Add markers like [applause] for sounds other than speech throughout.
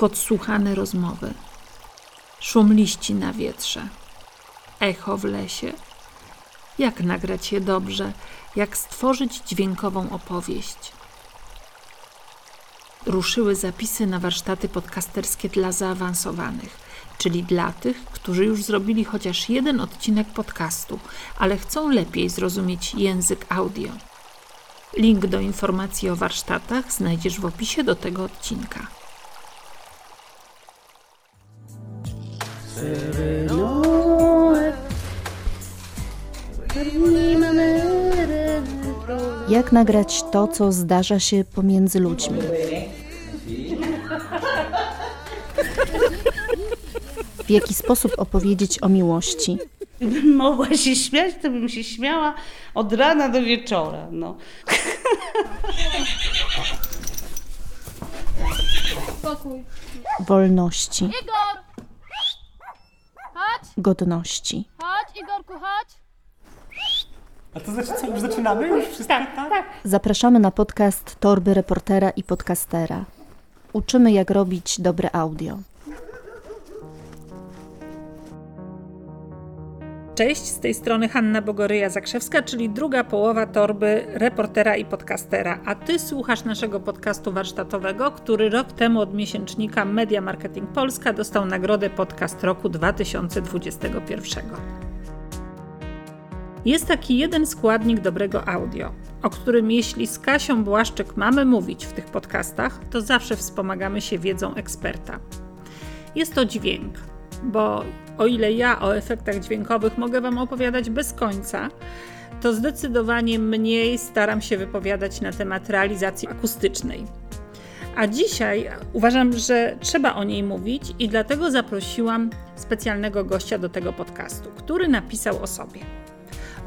podsłuchane rozmowy, szum liści na wietrze, echo w lesie. Jak nagrać je dobrze, jak stworzyć dźwiękową opowieść. Ruszyły zapisy na warsztaty podcasterskie dla zaawansowanych, czyli dla tych, którzy już zrobili chociaż jeden odcinek podcastu, ale chcą lepiej zrozumieć język audio. Link do informacji o warsztatach znajdziesz w opisie do tego odcinka. Jak nagrać to, co zdarza się pomiędzy ludźmi? W jaki sposób opowiedzieć o miłości? Gdybym mogła się śmiać, to bym się śmiała od rana do wieczora. No. Spokój. Wolności, Igor! Chodź, godności. chodź, Igorku, chodź. A to znaczy co, już zaczynamy? Już wszystko tak? Zapraszamy na podcast Torby Reportera i Podcastera. Uczymy, jak robić dobre audio. Cześć, z tej strony Hanna Bogoryja-Zakrzewska, czyli druga połowa torby reportera i podcastera. A ty słuchasz naszego podcastu warsztatowego, który rok temu od miesięcznika Media Marketing Polska dostał nagrodę Podcast Roku 2021. Jest taki jeden składnik dobrego audio, o którym jeśli z Kasią Błaszczyk mamy mówić w tych podcastach, to zawsze wspomagamy się wiedzą eksperta. Jest to dźwięk, bo o ile ja o efektach dźwiękowych mogę Wam opowiadać bez końca, to zdecydowanie mniej staram się wypowiadać na temat realizacji akustycznej. A dzisiaj uważam, że trzeba o niej mówić i dlatego zaprosiłam specjalnego gościa do tego podcastu, który napisał o sobie.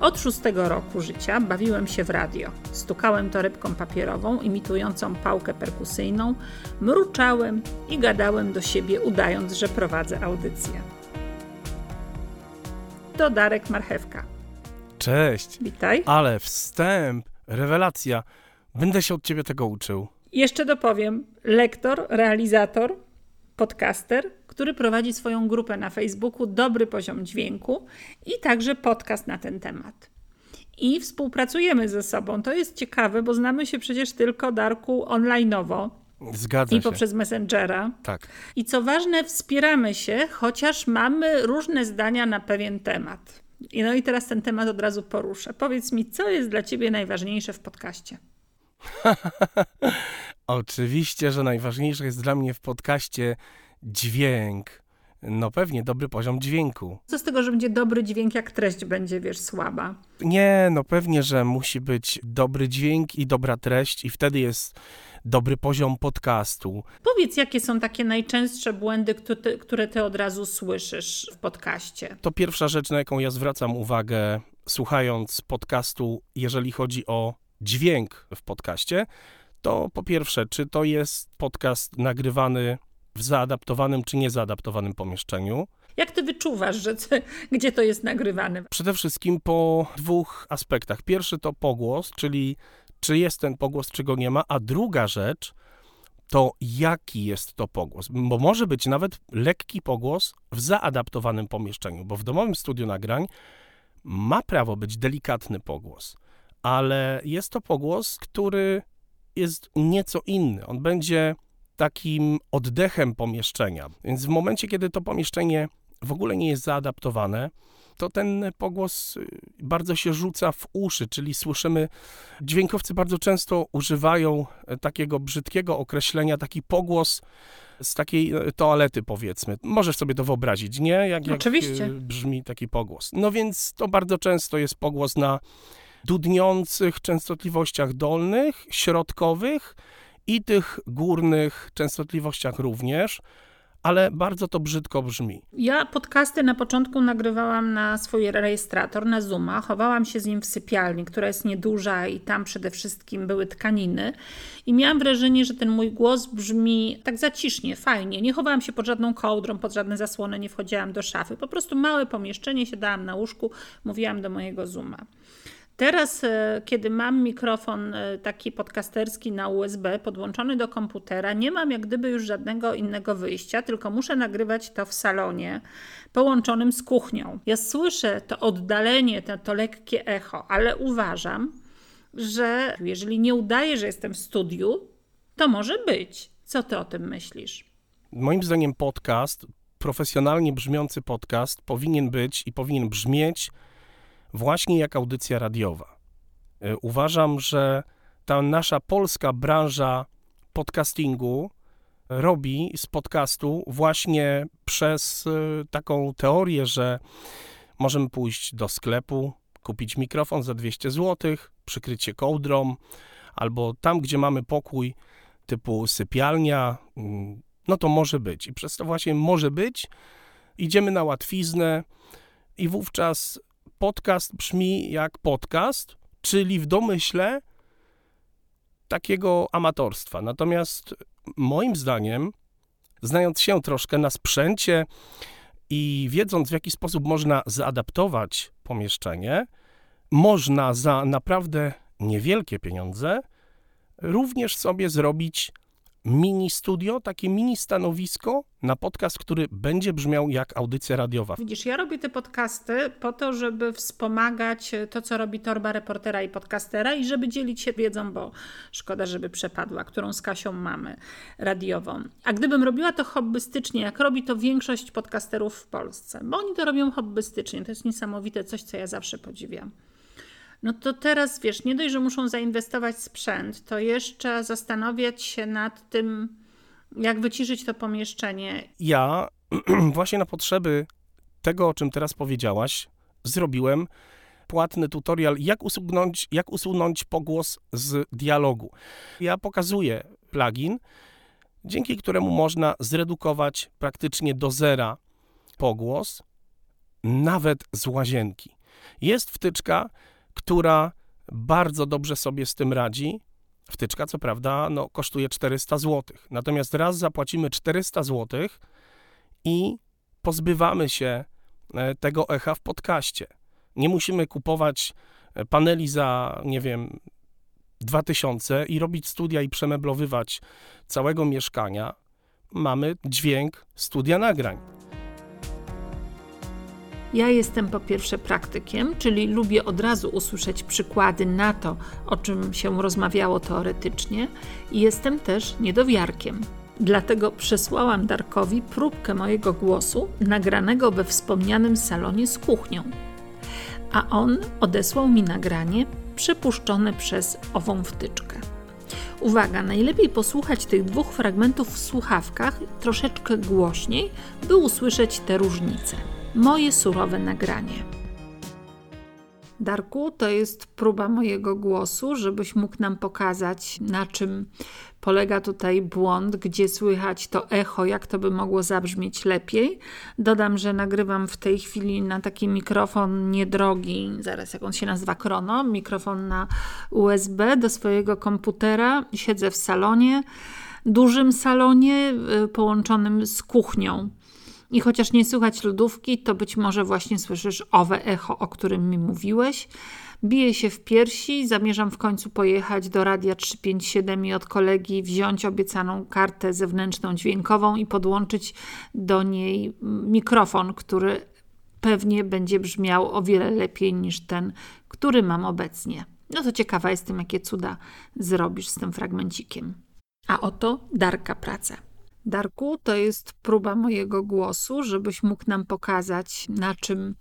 Od szóstego roku życia bawiłem się w radio. Stukałem torebką papierową imitującą pałkę perkusyjną, mruczałem i gadałem do siebie, udając, że prowadzę audycję. To Darek Marchewka. Cześć, Witaj. ale wstęp, rewelacja. Będę się od ciebie tego uczył. Jeszcze dopowiem, lektor, realizator, podcaster, który prowadzi swoją grupę na Facebooku Dobry Poziom Dźwięku i także podcast na ten temat. I współpracujemy ze sobą. To jest ciekawe, bo znamy się przecież tylko Darku onlineowo Zgadza i się. poprzez Messengera. Tak. I co ważne, wspieramy się, chociaż mamy różne zdania na pewien temat. No i teraz ten temat od razu poruszę. Powiedz mi, co jest dla ciebie najważniejsze w podcaście? [laughs] Oczywiście, że najważniejsze jest dla mnie w podcaście dźwięk. No pewnie, dobry poziom dźwięku. Co z tego, że będzie dobry dźwięk, jak treść będzie, wiesz, słaba? Nie, no pewnie, że musi być dobry dźwięk i dobra treść i wtedy jest dobry poziom podcastu. Powiedz, jakie są takie najczęstsze błędy, które ty od razu słyszysz w podcaście? To pierwsza rzecz, na jaką ja zwracam uwagę, słuchając podcastu, jeżeli chodzi o dźwięk w podcaście, to po pierwsze, czy to jest podcast nagrywany w zaadaptowanym czy niezaadaptowanym pomieszczeniu. Jak ty wyczuwasz, że [laughs] gdzie to jest nagrywane? Przede wszystkim po dwóch aspektach. Pierwszy to pogłos, czyli czy jest ten pogłos, czy go nie ma, a druga rzecz to jaki jest to pogłos, bo może być nawet lekki pogłos w zaadaptowanym pomieszczeniu, bo w domowym studiu nagrań ma prawo być delikatny pogłos, ale jest to pogłos, który jest nieco inny. On będzie takim oddechem pomieszczenia. Więc w momencie, kiedy to pomieszczenie w ogóle nie jest zaadaptowane, to ten pogłos y, bardzo się rzuca w uszy, czyli słyszymy, dźwiękowcy bardzo często używają e, takiego brzydkiego określenia, taki pogłos z takiej e, toalety, powiedzmy. Możesz sobie to wyobrazić, nie? Jak, jak Oczywiście. e, brzmi taki pogłos. No więc to bardzo często jest pogłos na dudniących częstotliwościach dolnych, środkowych i tych górnych częstotliwościach również, ale bardzo to brzydko brzmi. Ja podcasty na początku nagrywałam na swój rejestrator, na Zooma. Chowałam się z nim w sypialni, która jest nieduża i tam przede wszystkim były tkaniny. I miałam wrażenie, że ten mój głos brzmi tak zacisznie, fajnie. Nie chowałam się pod żadną kołdrą, pod żadne zasłony, nie wchodziłam do szafy. Po prostu małe pomieszczenie, siadałam na łóżku, mówiłam do mojego Zooma. Teraz, e, kiedy mam mikrofon e, taki podcasterski na USB podłączony do komputera, nie mam jak gdyby już żadnego innego wyjścia, tylko muszę nagrywać to w salonie połączonym z kuchnią. Ja słyszę to oddalenie, to, to lekkie echo, ale uważam, że jeżeli nie udaję, że jestem w studiu, to może być. Co ty o tym myślisz? Moim zdaniem podcast, profesjonalnie brzmiący podcast powinien być i powinien brzmieć właśnie jak audycja radiowa. E, Uważam, że ta nasza polska branża podcastingu robi z podcastu właśnie przez e, taką teorię, że możemy pójść do sklepu, kupić mikrofon za 200 zł, przykryć się kołdrą, albo tam, gdzie mamy pokój typu sypialnia, mm, no to może być. I przez to właśnie może być, idziemy na łatwiznę i wówczas podcast brzmi jak podcast, czyli w domyśle takiego amatorstwa. Natomiast moim zdaniem, znając się troszkę na sprzęcie i wiedząc, w jaki sposób można zaadaptować pomieszczenie, można za naprawdę niewielkie pieniądze również sobie zrobić mini studio, takie mini stanowisko na podcast, który będzie brzmiał jak audycja radiowa. Widzisz, ja robię te podcasty po to, żeby wspomagać to, co robi torba reportera i podcastera i żeby dzielić się wiedzą, bo szkoda, żeby przepadła, którą z Kasią mamy, radiową. A gdybym robiła to hobbystycznie, jak robi to większość podcasterów w Polsce, bo oni to robią hobbystycznie, to jest niesamowite, coś, co ja zawsze podziwiam. No to teraz wiesz, nie dość, że muszą zainwestować w sprzęt, to jeszcze zastanawiać się nad tym, jak wyciszyć to pomieszczenie. Ja [clears throat] właśnie na potrzeby tego, o czym teraz powiedziałaś, zrobiłem płatny tutorial, jak usunąć, jak usunąć pogłos z dialogu. Ja pokazuję plugin, dzięki któremu można zredukować praktycznie do zera pogłos, nawet z łazienki. Jest wtyczka, która bardzo dobrze sobie z tym radzi. Wtyczka, co prawda, no, kosztuje 400 zł. Natomiast raz zapłacimy 400 zł i pozbywamy się e, tego echa w podcaście. Nie musimy kupować e, paneli za, nie wiem, 2000 i robić studia i przemeblowywać całego mieszkania. Mamy dźwięk studia nagrań. Ja jestem po pierwsze praktykiem, czyli lubię od razu usłyszeć przykłady na to, o czym się rozmawiało teoretycznie, i jestem też niedowiarkiem. Dlatego przesłałam Darkowi próbkę mojego głosu, nagranego we wspomnianym salonie z kuchnią. A on odesłał mi nagranie przepuszczone przez ową wtyczkę. Uwaga, najlepiej posłuchać tych dwóch fragmentów w słuchawkach troszeczkę głośniej, by usłyszeć te różnice moje surowe nagranie. Darku, to jest próba mojego głosu, żebyś mógł nam pokazać, na czym polega tutaj błąd, gdzie słychać to echo, jak to by mogło zabrzmieć lepiej. Dodam, że nagrywam w tej chwili na taki mikrofon niedrogi, zaraz jak on się nazywa, Krono, mikrofon na USB do swojego komputera. Siedzę w salonie, dużym salonie y, połączonym z kuchnią. I chociaż nie słychać lodówki, to być może właśnie słyszysz owe echo, o którym mi mówiłeś. Biję się w piersi, zamierzam w końcu pojechać do Radia 357 i od kolegi wziąć obiecaną kartę zewnętrzną dźwiękową i podłączyć do niej mikrofon, który pewnie będzie brzmiał o wiele lepiej niż ten, który mam obecnie. No to ciekawa jestem, jakie cuda zrobisz z tym fragmencikiem. A oto Darka praca. Darku, to jest próba mojego głosu, żebyś mógł nam pokazać, na czym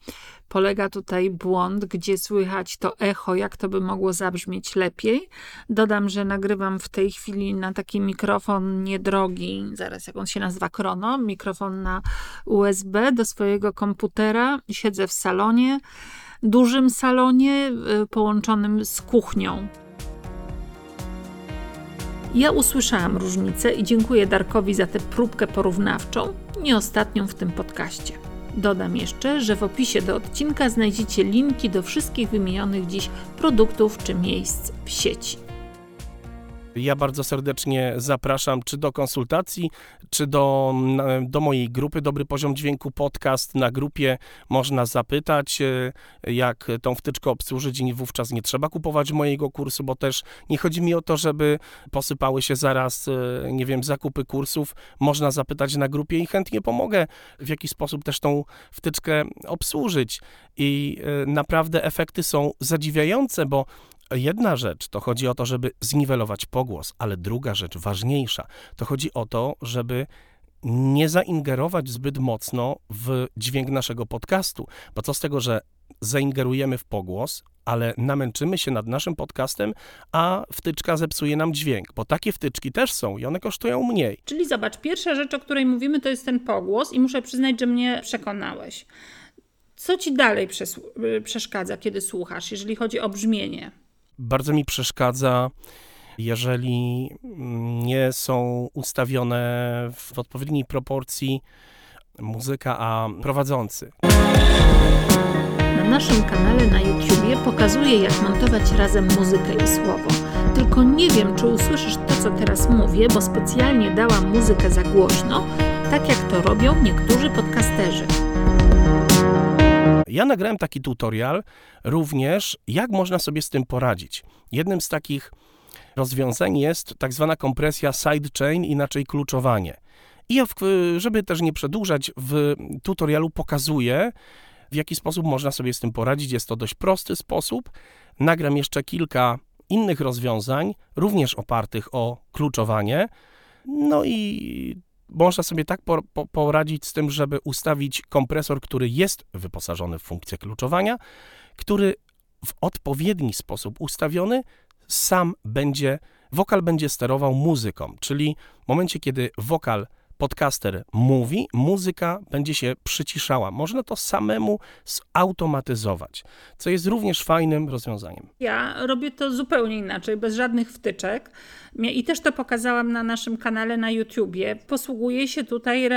polega tutaj błąd, gdzie słychać to echo, jak to by mogło zabrzmieć lepiej. Dodam, że nagrywam w tej chwili na taki mikrofon niedrogi, zaraz jak on się nazywa, Krono, mikrofon na USB do swojego komputera. Siedzę w salonie, dużym salonie y, połączonym z kuchnią. Ja usłyszałam różnicę i dziękuję Darkowi za tę próbkę porównawczą, nie ostatnią w tym podcaście. Dodam jeszcze, że w opisie do odcinka znajdziecie linki do wszystkich wymienionych dziś produktów czy miejsc w sieci. Ja bardzo serdecznie zapraszam czy do konsultacji, czy do, do mojej grupy Dobry Poziom Dźwięku Podcast. Na grupie można zapytać, e, jak tą wtyczkę obsłużyć i wówczas nie trzeba kupować mojego kursu, bo też nie chodzi mi o to, żeby posypały się zaraz, e, nie wiem, zakupy kursów. Można zapytać na grupie i chętnie pomogę w jaki sposób też tą wtyczkę obsłużyć. I e, naprawdę efekty są zadziwiające, bo Jedna rzecz to chodzi o to, żeby zniwelować pogłos, ale druga rzecz, ważniejsza, to chodzi o to, żeby nie zaingerować zbyt mocno w dźwięk naszego podcastu. Bo co z tego, że zaingerujemy w pogłos, ale namęczymy się nad naszym podcastem, a wtyczka zepsuje nam dźwięk, bo takie wtyczki też są i one kosztują mniej. Czyli zobacz, pierwsza rzecz, o której mówimy, to jest ten pogłos i muszę przyznać, że mnie przekonałeś. Co ci dalej przeszkadza, kiedy słuchasz, jeżeli chodzi o brzmienie? Bardzo mi przeszkadza, jeżeli nie są ustawione w odpowiedniej proporcji muzyka a prowadzący. Na naszym kanale na YouTubie pokazuję, jak montować razem muzykę i słowo. Tylko nie wiem, czy usłyszysz to, co teraz mówię, bo specjalnie dałam muzykę za głośno, tak jak to robią niektórzy podcasterzy. Ja nagrałem taki tutorial również, jak można sobie z tym poradzić. Jednym z takich rozwiązań jest tak zwana kompresja sidechain, inaczej kluczowanie. I ja, żeby też nie przedłużać, w tutorialu pokazuję, w jaki sposób można sobie z tym poradzić. Jest to dość prosty sposób. Nagram jeszcze kilka innych rozwiązań, również opartych o kluczowanie. No i można sobie tak po, poradzić z tym, żeby ustawić kompresor, który jest wyposażony w funkcję kluczowania, który w odpowiedni sposób ustawiony sam będzie, wokal będzie sterował muzyką, czyli w momencie, kiedy wokal podcaster mówi, muzyka będzie się przyciszała. Można to samemu zautomatyzować, co jest również fajnym rozwiązaniem. Ja robię to zupełnie inaczej, bez żadnych wtyczek. I też to pokazałam na naszym kanale na YouTubie. Posługuję się tutaj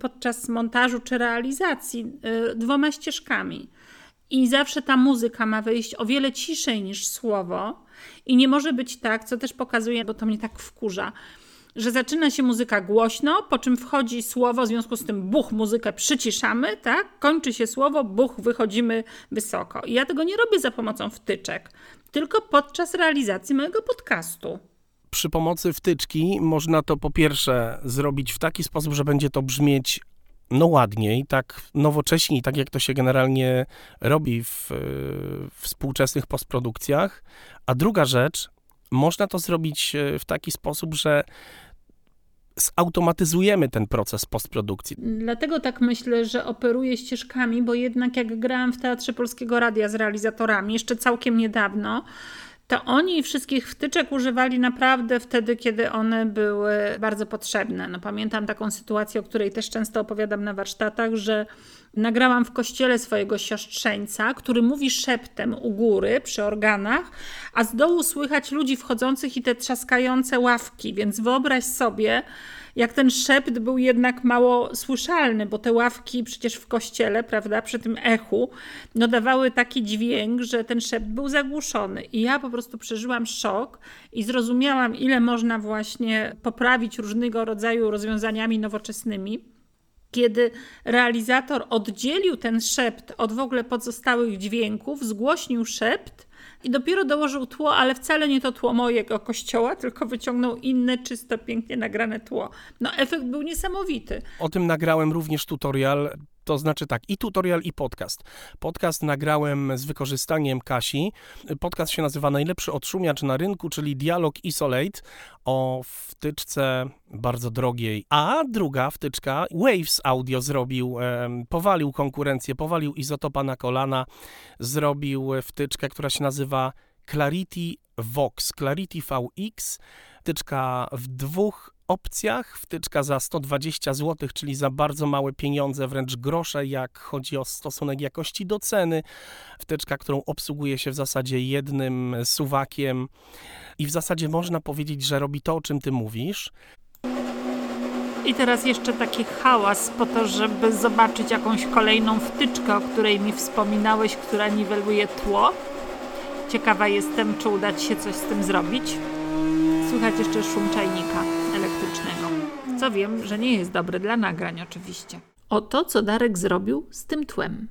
podczas montażu czy realizacji y, dwoma ścieżkami. I zawsze ta muzyka ma wyjść o wiele ciszej niż słowo. I nie może być tak, co też pokazuje, bo to mnie tak wkurza, że zaczyna się muzyka głośno, po czym wchodzi słowo, w związku z tym buch, muzykę przyciszamy, tak? Kończy się słowo, buch, wychodzimy wysoko. I ja tego nie robię za pomocą wtyczek, tylko podczas realizacji mojego podcastu. Przy pomocy wtyczki można to po pierwsze zrobić w taki sposób, że będzie to brzmieć no ładniej, tak nowocześniej, tak jak to się generalnie robi w, w współczesnych postprodukcjach. A druga rzecz, można to zrobić e, w taki sposób, że zautomatyzujemy ten proces postprodukcji. Dlatego tak myślę, że operuję ścieżkami, bo jednak jak grałam w Teatrze Polskiego Radia z realizatorami jeszcze całkiem niedawno, to oni wszystkich wtyczek używali naprawdę wtedy, kiedy one były bardzo potrzebne. No, pamiętam taką sytuację, o której też często opowiadam na warsztatach, że nagrałam w kościele swojego siostrzeńca, który mówi szeptem u góry przy organach, a z dołu słychać ludzi wchodzących i te trzaskające ławki. Więc wyobraź sobie, jak ten szept był jednak mało słyszalny, bo te ławki przecież w kościele, prawda, przy tym echu, no dawały taki dźwięk, że ten szept był zagłuszony. I ja po prostu przeżyłam szok i zrozumiałam, ile można właśnie poprawić różnego rodzaju rozwiązaniami nowoczesnymi kiedy realizator oddzielił ten szept od w ogóle pozostałych dźwięków, zgłośnił szept i dopiero dołożył tło, ale wcale nie to tło mojego kościoła, tylko wyciągnął inne, czysto, pięknie nagrane tło. No efekt był niesamowity. O tym nagrałem również tutorial to znaczy tak, i tutorial, i podcast. Podcast nagrałem z wykorzystaniem Kasi. Podcast się nazywa Najlepszy odszumiacz na rynku, czyli Dialog Isolate o wtyczce bardzo drogiej. A druga wtyczka, Waves Audio zrobił, powalił konkurencję, powalił izotopa na kolana, zrobił wtyczkę, która się nazywa Clarity Vox, Clarity VX, wtyczka w dwóch opcjach. Wtyczka za 120 zł, czyli za bardzo małe pieniądze, wręcz grosze, jak chodzi o stosunek jakości do ceny. Wtyczka, którą obsługuje się w zasadzie jednym suwakiem i w zasadzie można powiedzieć, że robi to, o czym ty mówisz. I teraz jeszcze taki hałas po to, żeby zobaczyć jakąś kolejną wtyczkę, o której mi wspominałeś, która niweluje tło. Ciekawa jestem, czy uda Ci się coś z tym zrobić. Słychać jeszcze szum czajnika. Co wiem, że nie jest dobry dla nagrań oczywiście. O to, co Darek zrobił z tym tłem.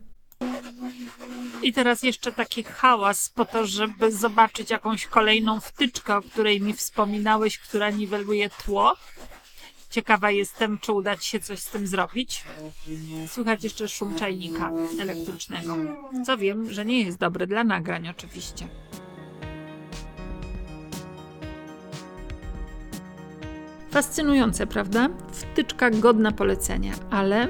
I teraz jeszcze taki hałas po to, żeby zobaczyć jakąś kolejną wtyczkę, o której mi wspominałeś, która niweluje tło. Ciekawa jestem, czy uda Ci się coś z tym zrobić. Słychać jeszcze szum czajnika elektrycznego. Co wiem, że nie jest dobry dla nagrań oczywiście. Fascynujące, prawda? Wtyczka godna polecenia, ale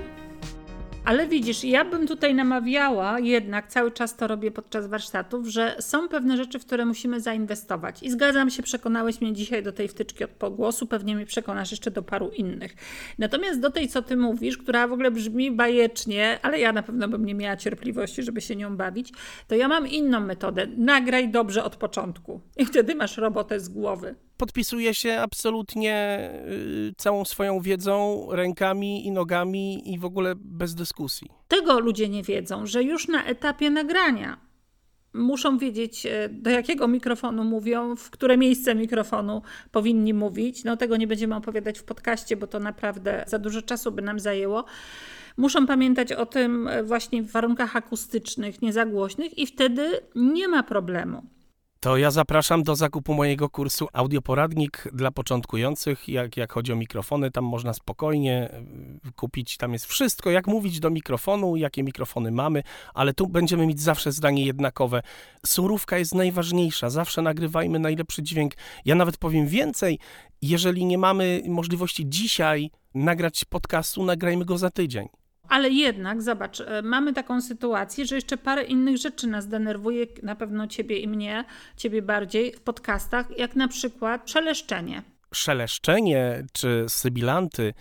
ale widzisz, ja bym tutaj namawiała, jednak cały czas to robię podczas warsztatów, że są pewne rzeczy, w które musimy zainwestować. I zgadzam się, przekonałeś mnie dzisiaj do tej wtyczki od pogłosu, pewnie mnie przekonasz jeszcze do paru innych. Natomiast do tej, co ty mówisz, która w ogóle brzmi bajecznie, ale ja na pewno bym nie miała cierpliwości, żeby się nią bawić, to ja mam inną metodę. Nagraj dobrze od początku. I wtedy masz robotę z głowy podpisuję się absolutnie y, całą swoją wiedzą, rękami i nogami i w ogóle bez dyskusji. Tego ludzie nie wiedzą, że już na etapie nagrania muszą wiedzieć, e, do jakiego mikrofonu mówią, w które miejsce mikrofonu powinni mówić. No tego nie będziemy opowiadać w podcaście, bo to naprawdę za dużo czasu by nam zajęło. Muszą pamiętać o tym e, właśnie w warunkach akustycznych, niezagłośnych i wtedy nie ma problemu. To ja zapraszam do zakupu mojego kursu Audioporadnik dla początkujących. Jak, jak chodzi o mikrofony, tam można spokojnie y, kupić. Tam jest wszystko, jak mówić do mikrofonu, jakie mikrofony mamy, ale tu będziemy mieć zawsze zdanie jednakowe. Surówka jest najważniejsza, zawsze nagrywajmy najlepszy dźwięk. Ja nawet powiem więcej, jeżeli nie mamy możliwości dzisiaj nagrać podcastu, nagrajmy go za tydzień. Ale jednak, zobacz, e, mamy taką sytuację, że jeszcze parę innych rzeczy nas denerwuje, na pewno ciebie i mnie, ciebie bardziej w podcastach, jak na przykład szeleszczenie. Szeleszczenie czy sybilanty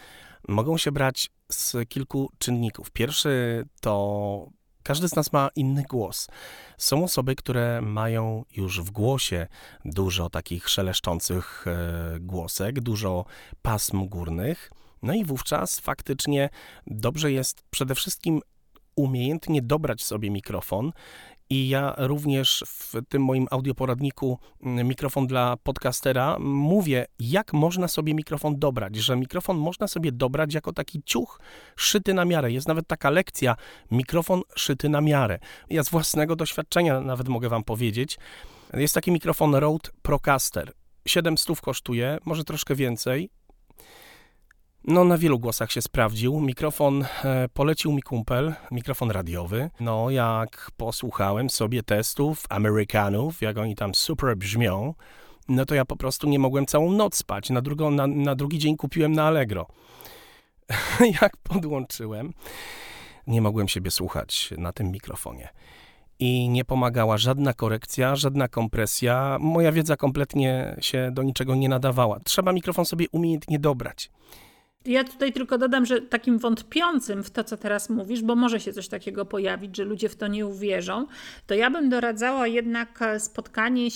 mogą się brać z kilku czynników. Pierwszy to każdy z nas ma inny głos. Są osoby, które mają już w głosie dużo takich szeleszczących e, głosek, dużo pasm górnych. No i wówczas faktycznie dobrze jest przede wszystkim umiejętnie dobrać sobie mikrofon. I ja również w tym moim audioporadniku mm, mikrofon dla podcastera mówię, jak można sobie mikrofon dobrać, że mikrofon można sobie dobrać jako taki ciuch szyty na miarę. Jest nawet taka lekcja mikrofon szyty na miarę. Ja z własnego doświadczenia nawet mogę wam powiedzieć. Jest taki mikrofon Rode Procaster. 700 kosztuje, może troszkę więcej. No, na wielu głosach się sprawdził. Mikrofon e, polecił mi kumpel, mikrofon radiowy. No, jak posłuchałem sobie testów Amerykanów, jak oni tam super brzmią, no to ja po prostu nie mogłem całą noc spać. Na, drugą, na, na drugi dzień kupiłem na Allegro. [laughs] jak podłączyłem, nie mogłem siebie słuchać na tym mikrofonie. I nie pomagała żadna korekcja, żadna kompresja. Moja wiedza kompletnie się do niczego nie nadawała. Trzeba mikrofon sobie umiejętnie dobrać. Ja tutaj tylko dodam, że takim wątpiącym w to, co teraz mówisz, bo może się coś takiego pojawić, że ludzie w to nie uwierzą, to ja bym doradzała jednak spotkanie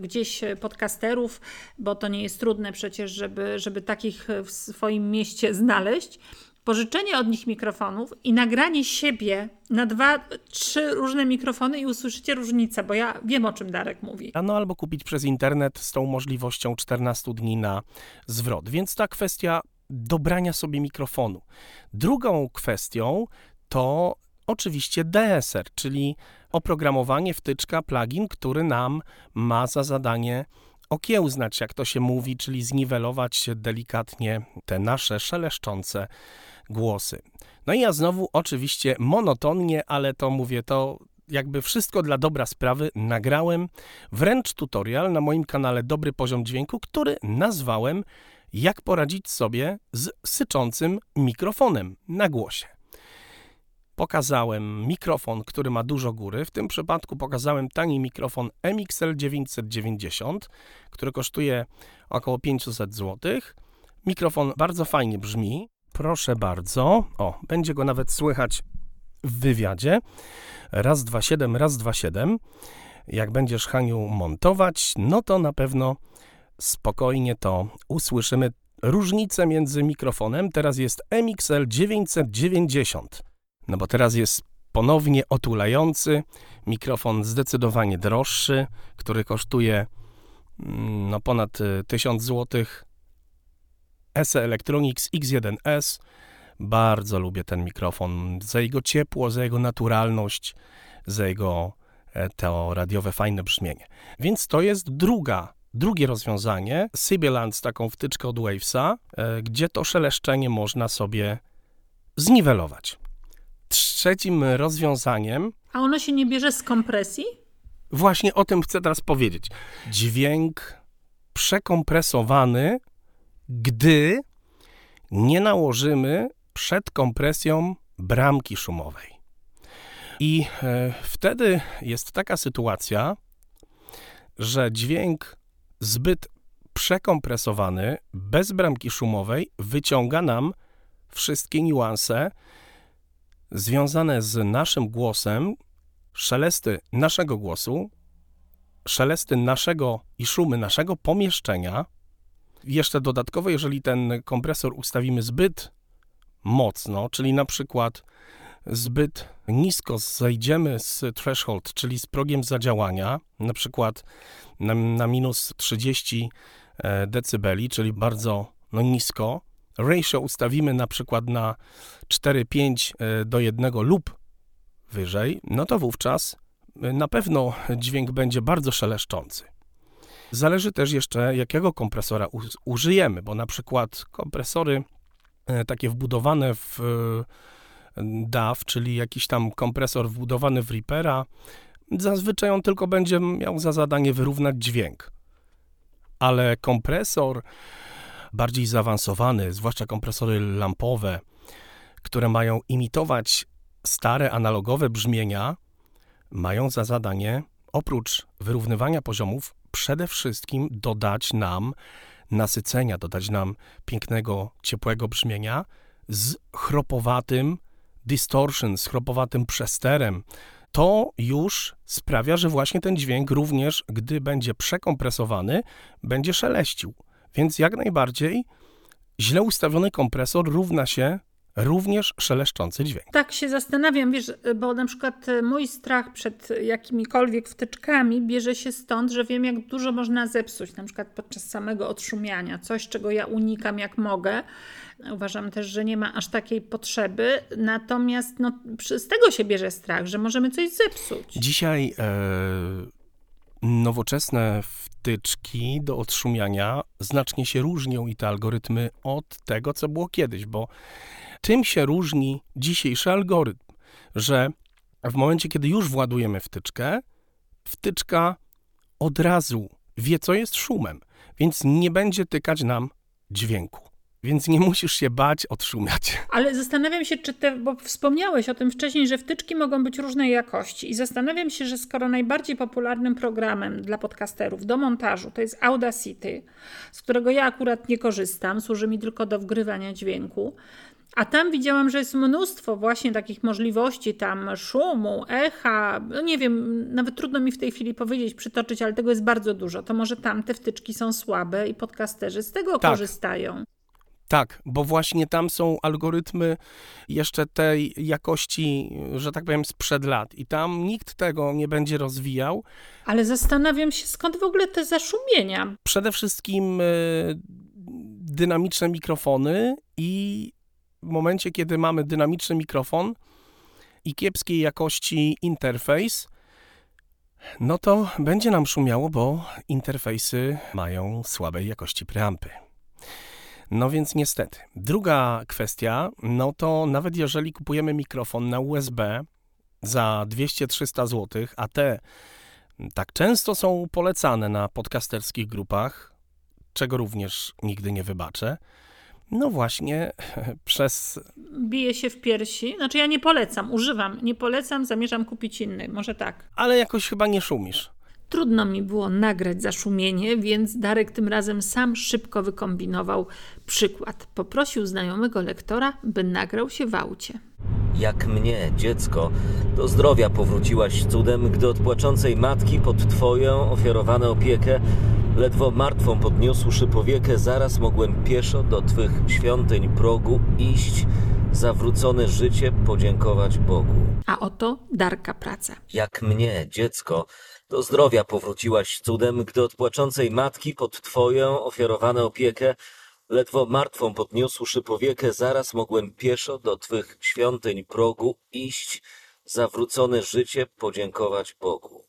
gdzieś podcasterów, bo to nie jest trudne przecież, żeby, żeby takich w swoim mieście znaleźć pożyczenie od nich mikrofonów i nagranie siebie na dwa, trzy różne mikrofony i usłyszycie różnicę, bo ja wiem o czym Darek mówi. No albo kupić przez internet z tą możliwością 14 dni na zwrot. Więc ta kwestia dobrania sobie mikrofonu. Drugą kwestią to oczywiście DSR, czyli oprogramowanie, wtyczka, plugin, który nam ma za zadanie okiełznać, jak to się mówi, czyli zniwelować delikatnie te nasze szeleszczące głosy. No i ja znowu oczywiście monotonnie, ale to mówię, to jakby wszystko dla dobra sprawy nagrałem wręcz tutorial na moim kanale Dobry Poziom Dźwięku, który nazwałem jak poradzić sobie z syczącym mikrofonem na głosie. Pokazałem mikrofon, który ma dużo góry. W tym przypadku pokazałem tani mikrofon MXL 990, który kosztuje około 500 zł. Mikrofon bardzo fajnie brzmi. Proszę bardzo. O, będzie go nawet słychać w wywiadzie. Raz, dwa, siedem, raz, dwa, siedem. Jak będziesz Haniu montować, no to na pewno spokojnie to usłyszymy. Różnicę między mikrofonem teraz jest MXL 990, no bo teraz jest ponownie otulający, mikrofon zdecydowanie droższy, który kosztuje mm, no ponad y, 1000 zł. SE Electronics X1S. Bardzo lubię ten mikrofon za jego ciepło, za jego naturalność, za jego e, to radiowe fajne brzmienie. Więc to jest druga, drugie rozwiązanie. Sibilant z taką wtyczką od Wavesa, e, gdzie to szeleszczenie można sobie zniwelować. Trzecim rozwiązaniem A ono się nie bierze z kompresji? Właśnie o tym chcę teraz powiedzieć. Dźwięk przekompresowany, gdy nie nałożymy przed kompresją bramki szumowej. I e, wtedy jest taka sytuacja, że dźwięk zbyt przekompresowany, bez bramki szumowej, wyciąga nam wszystkie niuanse związane z naszym głosem, szelesty naszego głosu, szelesty naszego i szumy naszego pomieszczenia. Jeszcze dodatkowo, jeżeli ten kompresor ustawimy zbyt mocno, czyli na przykład zbyt nisko zejdziemy z threshold, czyli z progiem zadziałania, na przykład na, na minus 30 e, decybeli, czyli bardzo no, nisko, ratio ustawimy na przykład na 4-5 e, do 1 lub wyżej, no to wówczas y, na pewno dźwięk będzie bardzo szeleszczący. Zależy też jeszcze, jakiego kompresora użyjemy, bo na przykład kompresory e, takie wbudowane w e, DAW, czyli jakiś tam kompresor wbudowany w Reapera, zazwyczaj on tylko będzie miał za zadanie wyrównać dźwięk. Ale kompresor bardziej zaawansowany, zwłaszcza kompresory lampowe, które mają imitować stare analogowe brzmienia mają za zadanie, oprócz wyrównywania poziomów, przede wszystkim dodać nam nasycenia, dodać nam pięknego, ciepłego brzmienia z chropowatym distortion, z chropowatym przesterem. To już sprawia, że właśnie ten dźwięk również, gdy będzie przekompresowany, będzie szeleścił. Więc jak najbardziej źle ustawiony kompresor równa się również szeleszczący dźwięk. Tak się zastanawiam, wiesz, bo na przykład e, mój strach przed jakimikolwiek wtyczkami bierze się stąd, że wiem, jak dużo można zepsuć, na przykład podczas samego odszumiania. Coś, czego ja unikam jak mogę. Uważam też, że nie ma aż takiej potrzeby. Natomiast no, z tego się bierze strach, że możemy coś zepsuć. Dzisiaj e, nowoczesne wtyczki do odszumiania znacznie się różnią i te algorytmy od tego, co było kiedyś, bo tym się różni dzisiejszy algorytm, że w momencie, kiedy już władujemy wtyczkę, wtyczka od razu wie, co jest szumem, więc nie będzie tykać nam dźwięku. Więc nie musisz się bać odszumiać. Ale zastanawiam się, czy te, bo wspomniałeś o tym wcześniej, że wtyczki mogą być różnej jakości. I zastanawiam się, że skoro najbardziej popularnym programem dla podcasterów do montażu to jest Audacity, z którego ja akurat nie korzystam, służy mi tylko do wgrywania dźwięku. A tam widziałam, że jest mnóstwo właśnie takich możliwości, tam szumu, echa, no nie wiem, nawet trudno mi w tej chwili powiedzieć, przytoczyć, ale tego jest bardzo dużo. To może tam te wtyczki są słabe i podcasterzy z tego Tak. korzystają. Tak, bo właśnie tam są algorytmy jeszcze tej jakości, że tak powiem, sprzed lat. I tam nikt tego nie będzie rozwijał. Ale zastanawiam się, skąd w ogóle te zaszumienia? Przede wszystkim e, dynamiczne mikrofony i w momencie, kiedy mamy dynamiczny mikrofon i kiepskiej jakości interfejs, no to będzie nam szumiało, bo interfejsy mają słabej jakości preampy. No więc niestety. Druga kwestia, no to nawet jeżeli kupujemy mikrofon na USB za 200-300 zł, a te tak często są polecane na podcasterskich grupach, czego również nigdy nie wybaczę, no właśnie [laughs] przez Bije się w piersi. Znaczy ja nie polecam, używam, nie polecam, zamierzam kupić inny, może tak. ale jakoś chyba nie szumisz. Trudno mi było nagrać zaszumienie, więc Darek tym razem sam szybko wykombinował przykład. Poprosił znajomego lektora, by nagrał się w aucie. Jak mnie, dziecko, do zdrowia powróciłaś cudem, gdy od płaczącej matki pod Twoją ofiarowane opiekę, ledwo martwą podniósłszy powiekę, zaraz mogłem pieszo do Twych świątyń progu iść, zawrócone życie podziękować Bogu. A oto Darka praca. Jak mnie, dziecko, Do zdrowia powróciłaś cudem, gdy od płaczącej matki pod twoją ofiarowane opiekę, ledwo martwą podniósłszy powiekę, zaraz mogłem pieszo do twych świątyń progu iść, zawrócone życie podziękować Bogu.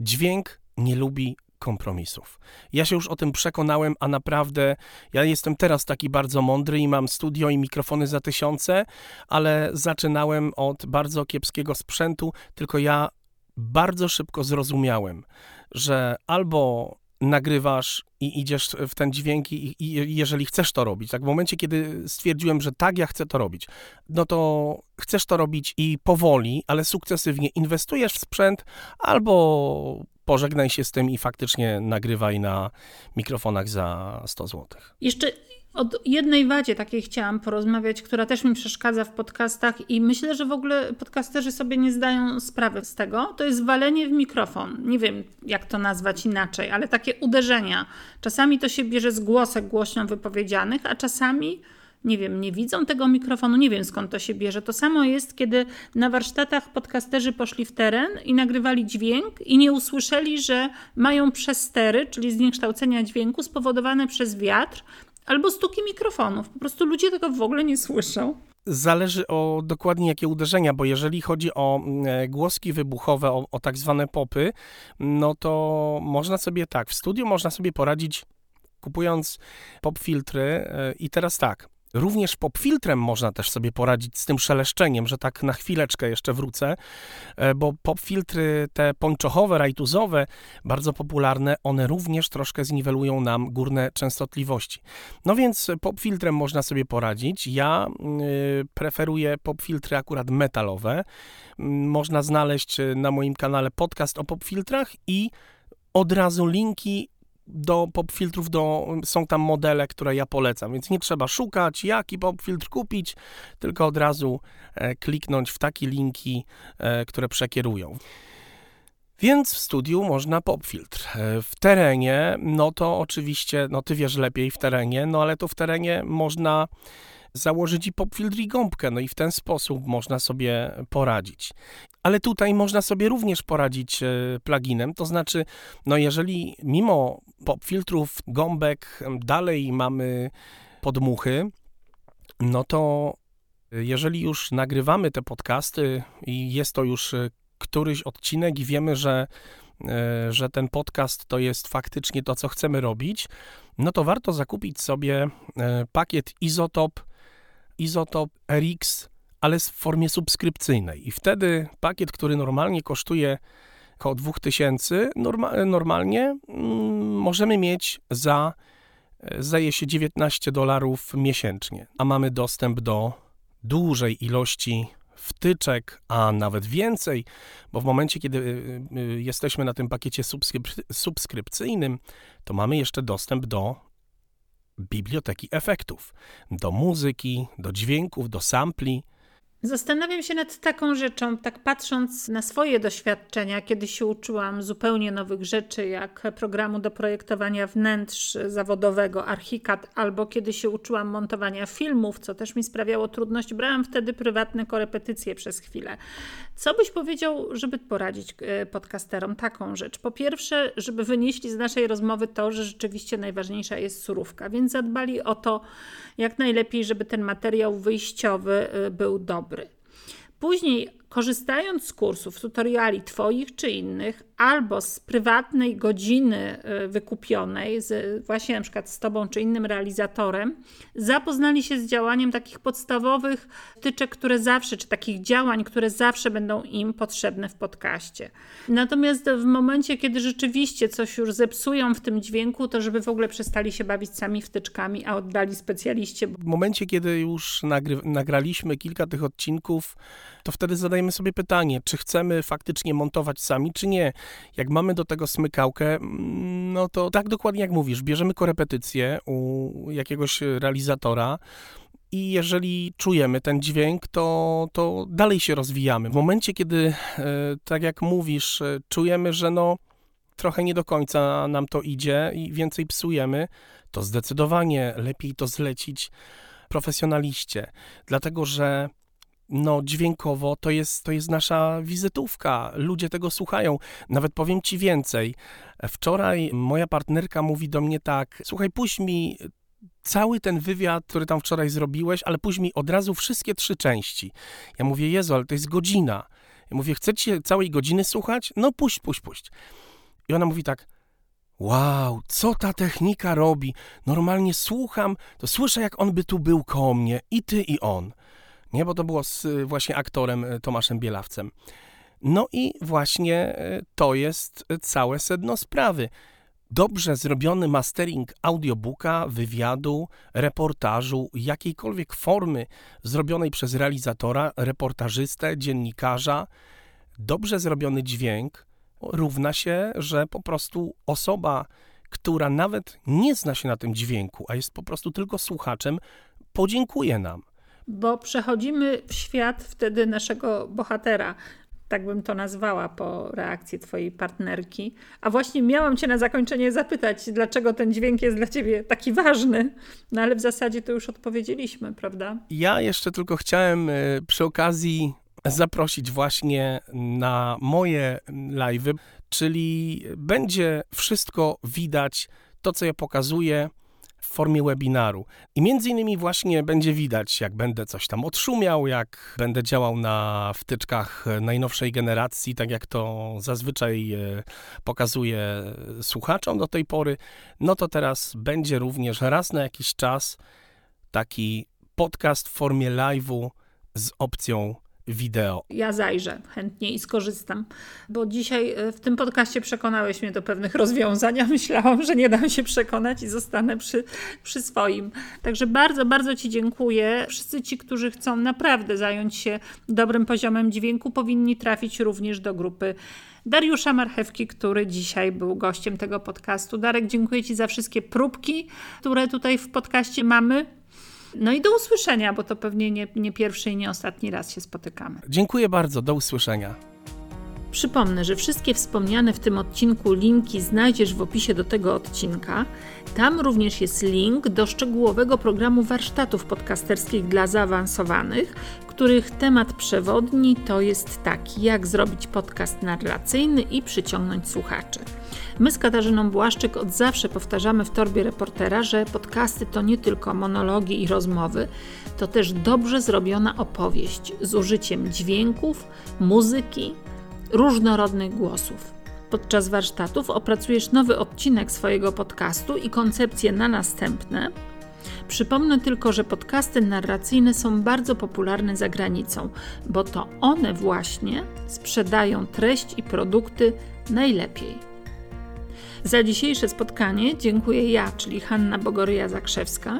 Dźwięk nie lubi kompromisów. Ja się już o tym przekonałem, a naprawdę ja jestem teraz taki bardzo mądry i mam studio i mikrofony za tysiące, ale zaczynałem od bardzo kiepskiego sprzętu, tylko ja bardzo szybko zrozumiałem, że albo nagrywasz i idziesz w ten dźwięk i, i jeżeli chcesz to robić, tak w momencie, kiedy stwierdziłem, że tak, ja chcę to robić, no to chcesz to robić i powoli, ale sukcesywnie inwestujesz w sprzęt, albo pożegnaj się z tym i faktycznie nagrywaj na mikrofonach za 100 zł. Jeszcze o jednej wadzie takiej chciałam porozmawiać, która też mi przeszkadza w podcastach i myślę, że w ogóle podcasterzy sobie nie zdają sprawy z tego. To jest walenie w mikrofon. Nie wiem, jak to nazwać inaczej, ale takie uderzenia. Czasami to się bierze z głosek głośno wypowiedzianych, a czasami nie wiem, nie widzą tego mikrofonu, nie wiem skąd to się bierze. To samo jest, kiedy na warsztatach podcasterzy poszli w teren i nagrywali dźwięk i nie usłyszeli, że mają przestery, czyli zniekształcenia dźwięku spowodowane przez wiatr albo stuki mikrofonów. Po prostu ludzie tego w ogóle nie słyszą. Zależy o dokładnie jakie uderzenia, bo jeżeli chodzi o mm, głoski wybuchowe, o, o tak zwane popy, no to można sobie tak, w studiu można sobie poradzić kupując pop filtry e, i teraz tak, Również pop filtrem można też sobie poradzić z tym szeleszczeniem, że tak na chwileczkę jeszcze wrócę, e, bo pop filtry te pończochowe, rajtuzowe, bardzo popularne, one również troszkę zniwelują nam górne częstotliwości. No więc pop filtrem można sobie poradzić. Ja y, preferuję pop filtry akurat metalowe. Można znaleźć na moim kanale podcast o pop filtrach i od razu linki do popfiltrów do, są tam modele, które ja polecam, więc nie trzeba szukać, jaki popfiltr kupić, tylko od razu e, kliknąć w takie linki, e, które przekierują. Więc w studiu można popfiltr. E, w terenie, no to oczywiście, no ty wiesz lepiej w terenie, no ale to w terenie można założyć i popfiltr i gąbkę, no i w ten sposób można sobie poradzić. Ale tutaj można sobie również poradzić e, pluginem, to znaczy, no jeżeli mimo popfiltrów, gąbek dalej mamy podmuchy, no to jeżeli już nagrywamy te podcasty i jest to już e, któryś odcinek i wiemy, że, e, że ten podcast to jest faktycznie to, co chcemy robić, no to warto zakupić sobie pakiet Izotop Izotop RX, ale w formie subskrypcyjnej. I wtedy pakiet, który normalnie kosztuje około 2000, norma, normalnie mm, możemy mieć za, zdaje się, 19 dolarów miesięcznie, a mamy dostęp do dużej ilości wtyczek, a nawet więcej, bo w momencie, kiedy y, y, jesteśmy na tym pakiecie subskrypcyjnym, to mamy jeszcze dostęp do biblioteki efektów, do muzyki, do dźwięków, do sampli. Zastanawiam się nad taką rzeczą, tak patrząc na swoje doświadczenia, kiedy się uczyłam zupełnie nowych rzeczy, jak programu do projektowania wnętrz zawodowego Archicad, albo kiedy się uczyłam montowania filmów, co też mi sprawiało trudność. Brałam wtedy prywatne korepetycje przez chwilę. Co byś powiedział, żeby poradzić e, podcasterom taką rzecz? Po pierwsze, żeby wynieśli z naszej rozmowy to, że rzeczywiście najważniejsza jest surówka, więc zadbali o to jak najlepiej, żeby ten materiał wyjściowy e, był dobry. Później korzystając z kursów, tutoriali Twoich czy innych, albo z prywatnej godziny y, wykupionej, z, właśnie na przykład z Tobą czy innym realizatorem, zapoznali się z działaniem takich podstawowych tyczek, które zawsze, czy takich działań, które zawsze będą im potrzebne w podcaście. Natomiast w momencie, kiedy rzeczywiście coś już zepsują w tym dźwięku, to żeby w ogóle przestali się bawić sami wtyczkami, a oddali specjaliście. W momencie, kiedy już nagry- nagraliśmy kilka tych odcinków, to wtedy zadajemy sobie pytanie, czy chcemy faktycznie montować sami, czy nie. Jak mamy do tego smykałkę, mm, no to tak dokładnie jak mówisz, bierzemy korepetycję u jakiegoś realizatora, i jeżeli czujemy ten dźwięk, to, to dalej się rozwijamy. W momencie, kiedy, e, tak jak mówisz, e, czujemy, że no trochę nie do końca nam to idzie i więcej psujemy, to zdecydowanie lepiej to zlecić profesjonaliście, dlatego że no, dźwiękowo to jest, to jest nasza wizytówka. Ludzie tego słuchają. Nawet powiem ci więcej. Wczoraj moja partnerka mówi do mnie tak: Słuchaj, puść mi cały ten wywiad, który tam wczoraj zrobiłeś, ale mi od razu wszystkie trzy części. Ja mówię: Jezu, ale to jest godzina. Ja mówię: Chcecie całej godziny słuchać? No, puść, puść, puść. I ona mówi tak: Wow, co ta technika robi? Normalnie słucham, to słyszę, jak on by tu był koło mnie, i ty, i on. Nie, bo to było z właśnie aktorem y, Tomaszem Bielawcem. No i właśnie y, to jest całe sedno sprawy. Dobrze zrobiony mastering audiobooka, wywiadu, reportażu, jakiejkolwiek formy zrobionej przez realizatora, reportażystę, dziennikarza, dobrze zrobiony dźwięk równa się, że po prostu osoba, która nawet nie zna się na tym dźwięku, a jest po prostu tylko słuchaczem, podziękuje nam. Bo przechodzimy w świat wtedy naszego bohatera. Tak bym to nazwała po reakcji twojej partnerki. A właśnie miałam cię na zakończenie zapytać, dlaczego ten dźwięk jest dla ciebie taki ważny. No ale w zasadzie to już odpowiedzieliśmy, prawda? Ja jeszcze tylko chciałem y, przy okazji zaprosić właśnie na moje live'y, czyli będzie wszystko widać, to co ja pokazuję w formie webinaru. I między innymi właśnie będzie widać, jak będę coś tam odszumiał, jak będę działał na wtyczkach najnowszej generacji, tak jak to zazwyczaj e, pokazuję słuchaczom do tej pory, no to teraz będzie również raz na jakiś czas taki podcast w formie live'u z opcją wideo. Ja zajrzę chętnie i skorzystam, bo dzisiaj e, w tym podcaście przekonałeś mnie do pewnych rozwiązań. [laughs] Myślałam, że nie dam się przekonać i zostanę przy, przy swoim. Także bardzo, bardzo Ci dziękuję. Wszyscy ci, którzy chcą naprawdę zająć się dobrym poziomem dźwięku, powinni trafić również do grupy. Dariusza Marchewki, który dzisiaj był gościem tego podcastu. Darek, dziękuję Ci za wszystkie próbki, które tutaj w podcaście mamy. No i do usłyszenia, bo to pewnie nie, nie pierwszy i nie ostatni raz się spotykamy. Dziękuję bardzo, do usłyszenia. Przypomnę, że wszystkie wspomniane w tym odcinku linki znajdziesz w opisie do tego odcinka. Tam również jest link do szczegółowego programu warsztatów podcasterskich dla zaawansowanych, których temat przewodni to jest taki, jak zrobić podcast narracyjny i przyciągnąć słuchaczy. My z Katarzyną Błaszczyk od zawsze powtarzamy w torbie reportera, że podcasty to nie tylko monologi i rozmowy, to też dobrze zrobiona opowieść z użyciem dźwięków, muzyki, różnorodnych głosów. Podczas warsztatów opracujesz nowy odcinek swojego podcastu i koncepcję na następne. Przypomnę tylko, że podcasty narracyjne są bardzo popularne za granicą, bo to one właśnie sprzedają treść i produkty najlepiej. Za dzisiejsze spotkanie dziękuję ja, czyli Hanna Bogoryja-Zakrzewska.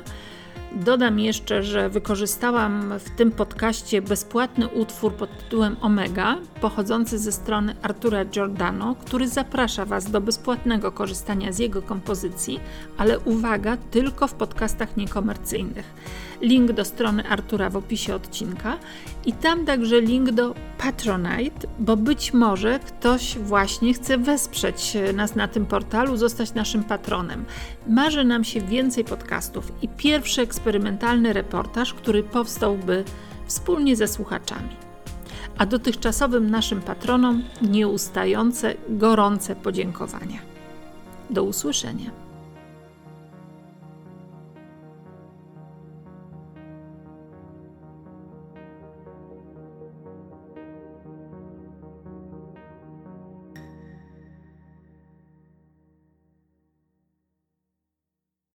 Dodam jeszcze, że wykorzystałam w tym podcaście bezpłatny utwór pod tytułem Omega, pochodzący ze strony Artura Giordano, który zaprasza Was do bezpłatnego korzystania z jego kompozycji, ale uwaga, tylko w podcastach niekomercyjnych. Link do strony Artura w opisie odcinka i tam także link do Patronite, bo być może ktoś właśnie chce wesprzeć nas na tym portalu, zostać naszym patronem. Marzy nam się więcej podcastów i pierwszy eksperymentalny reportaż, który powstałby wspólnie ze słuchaczami. A dotychczasowym naszym patronom nieustające, gorące podziękowania. Do usłyszenia.